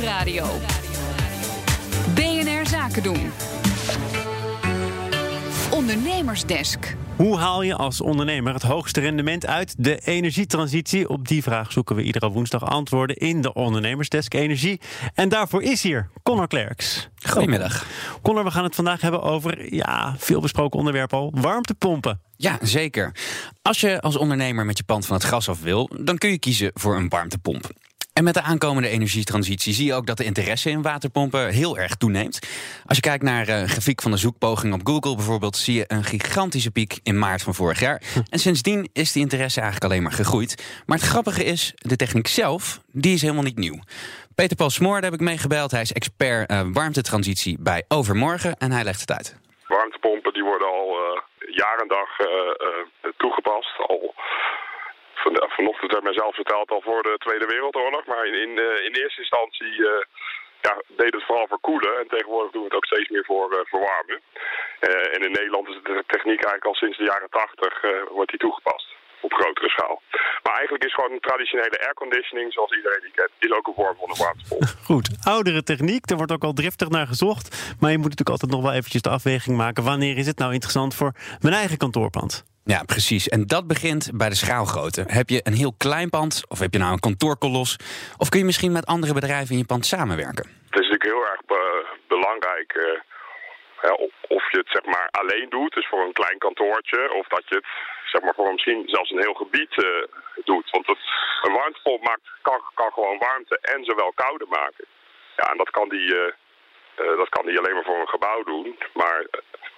Nieuwsradio. BNR Zaken doen. Ondernemersdesk. Hoe haal je als ondernemer het hoogste rendement uit de energietransitie? Op die vraag zoeken we iedere woensdag antwoorden in de Ondernemersdesk Energie. En daarvoor is hier Connor Klerks. Goedemiddag. Connor, we gaan het vandaag hebben over, ja, veel besproken onderwerp al, warmtepompen. Ja, zeker. Als je als ondernemer met je pand van het gas af wil, dan kun je kiezen voor een warmtepomp. En met de aankomende energietransitie zie je ook dat de interesse in waterpompen heel erg toeneemt. Als je kijkt naar een grafiek van de zoekpoging op Google bijvoorbeeld, zie je een gigantische piek in maart van vorig jaar. En sindsdien is die interesse eigenlijk alleen maar gegroeid. Maar het grappige is, de techniek zelf, die is helemaal niet nieuw. Peter Paul Smoor, daar heb ik mee gebeld. Hij is expert uh, warmtetransitie bij Overmorgen en hij legt het uit. Warmtepompen die worden al uh, jaar en dag uh, toegepast. Al van, vanochtend heb ik mezelf verteld al voor de Tweede Wereldoorlog. Maar in, in, uh, in eerste instantie uh, ja, deed het vooral voor koelen. En tegenwoordig doen we het ook steeds meer voor uh, verwarmen. en in Nederland is de techniek eigenlijk al sinds de jaren 80 wordt die toegepast. Op grotere schaal. Maar eigenlijk is gewoon traditionele airconditioning, zoals iedereen die kent, is ook een vorm van een warmtepomp. Goed, oudere techniek, daar wordt ook al driftig naar gezocht. Maar je moet natuurlijk altijd nog wel eventjes de afweging maken. Wanneer is het nou interessant voor mijn eigen kantoorpand? Ja, precies. En dat begint bij de schaalgrootte. Heb je een heel klein pand, of heb je nou een kantoorkolos, of kun je misschien met andere bedrijven in je pand samenwerken? Het is natuurlijk heel erg be belangrijk uh, of je het zeg maar alleen doet, dus voor een klein kantoortje, of dat je het zeg maar voor misschien zelfs een heel gebied uh, doet. Want een warmtepomp maakt, kan, kan gewoon warmte en zowel koude maken. Ja, en dat kan die, uh, dat kan die alleen maar voor een gebouw doen. Maar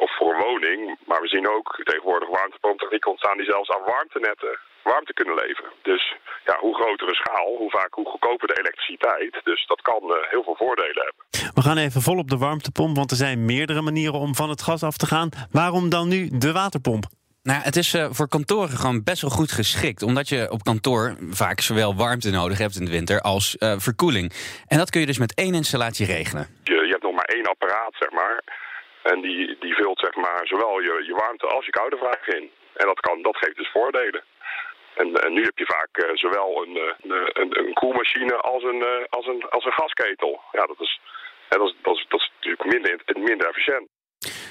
of voor een woning. Maar we zien ook tegenwoordig warmtepomptechniek ontstaan die zelfs aan warmtenetten warmte kunnen leveren. Dus ja, hoe grotere schaal, hoe vaak, hoe goedkoper de elektriciteit. Dus dat kan uh, heel veel voordelen hebben. We gaan even vol op de warmtepomp, want er zijn meerdere manieren om van het gas af te gaan. Waarom dan nu de waterpomp? Nou, het is uh, voor kantoren gewoon best wel goed geschikt. Omdat je op kantoor vaak zowel warmte nodig hebt in de winter als uh, verkoeling. En dat kun je dus met één installatie regelen. Je, je hebt nog maar één apparaat, zeg maar. En die, die vult zeg maar zowel je, je warmte als je koude vraag in. En dat, kan, dat geeft dus voordelen. En, nu heb je vaak uh, zowel een, uh, een, een koelmachine als een, uh, als, een, als een gasketel. Ja, dat is, dat is, dat is, dat is natuurlijk minder, minder efficiënt.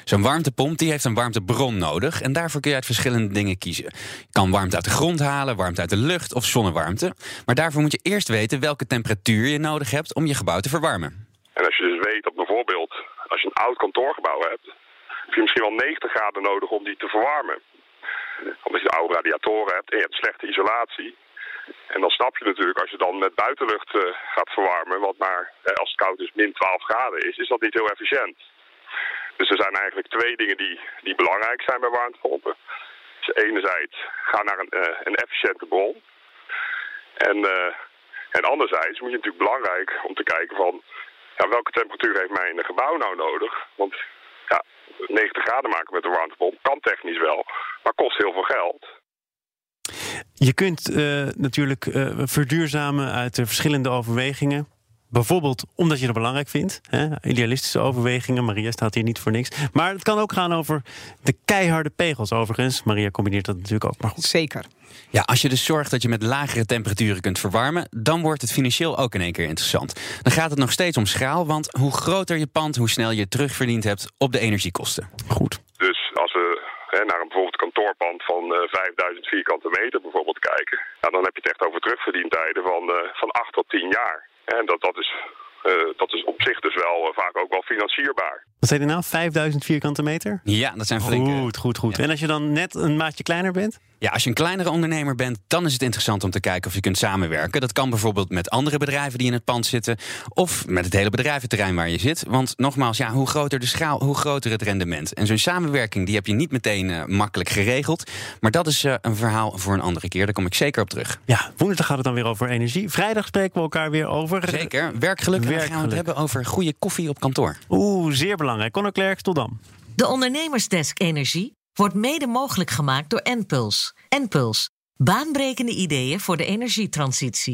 Zo'n warmtepomp die heeft een warmtebron nodig en daarvoor kun je uit verschillende dingen kiezen. Kan warmte uit de grond halen, warmte uit de lucht of zonnewarmte. Maar daarvoor moet je eerst weten welke temperatuur je nodig hebt om je gebouw te verwarmen. En als je dus weet dat bijvoorbeeld als je een oud kantoorgebouw hebt, heb je misschien wel 90 graden nodig om die te verwarmen. Omdat je oude radiatoren hebt en je hebt slechte isolatie. En dan snap je natuurlijk, als je dan met buitenlucht uh, gaat verwarmen, wat maar eh, als het koud is min 12 graden is, is dat niet heel efficiënt. Dus er zijn eigenlijk twee dingen die, die belangrijk zijn bij warmtepompen. Dus enerzijds, ga naar een, uh, een efficiënte bron. En, en anderzijds moet je natuurlijk belangrijk om te kijken van ja, welke temperatuur heeft mijn gebouw nou nodig? Want ja, 90 graden maken met een warmtepomp kan technisch wel, maar kost heel veel geld. Je kunt uh, natuurlijk uh, verduurzamen uit de verschillende overwegingen. Bijvoorbeeld omdat je het belangrijk vindt. Hè? Idealistische overwegingen. Maria staat hier niet voor niks. Maar het kan ook gaan over de keiharde pegels, overigens. Maria combineert dat natuurlijk ook. Maar goed. Zeker. Ja, als je dus zorgt dat je met lagere temperaturen kunt verwarmen, dan wordt het financieel ook in één keer interessant. Dan gaat het nog steeds om schaal, want hoe groter je pand, hoe snel je terugverdiend hebt op de energiekosten. Goed. Dus als we hè, naar een bijvoorbeeld kantoorpand van uh, 5000 vierkante meter bijvoorbeeld kijken, nou, dan heb je het echt over terugverdientijden van, uh, van 8 tot 10 jaar. En dat, dat, is, uh, dat is op zich dus wel uh, vaak ook wel financierbaar. Wat zijn er nou? 5000 vierkante meter? Ja, dat zijn flinke. Goed, goed, goed. Ja. En als je dan net een maatje kleiner bent? Ja, als je een kleinere ondernemer bent, dan is het interessant om te kijken of je kunt samenwerken. Dat kan bijvoorbeeld met andere bedrijven die in het pand zitten, of met het hele bedrijventerrein waar je zit. Want nogmaals, ja, hoe groter de schaal, hoe groter het rendement. En zo'n samenwerking die heb je niet meteen uh, makkelijk geregeld. Maar dat is uh, een verhaal voor een andere keer. Daar kom ik zeker op terug. Ja, woensdag gaat het dan weer over energie. Vrijdag spreken we elkaar weer over. Zeker. Werkgeluk. En dan gaan we het hebben over goede koffie op kantoor. Oeh, zeer belangrijk. Conor Klerks, tot dan. De Ondernemersdesk Energie wordt mede mogelijk gemaakt door Enpuls. Enpuls, baanbrekende ideeën voor de energietransitie.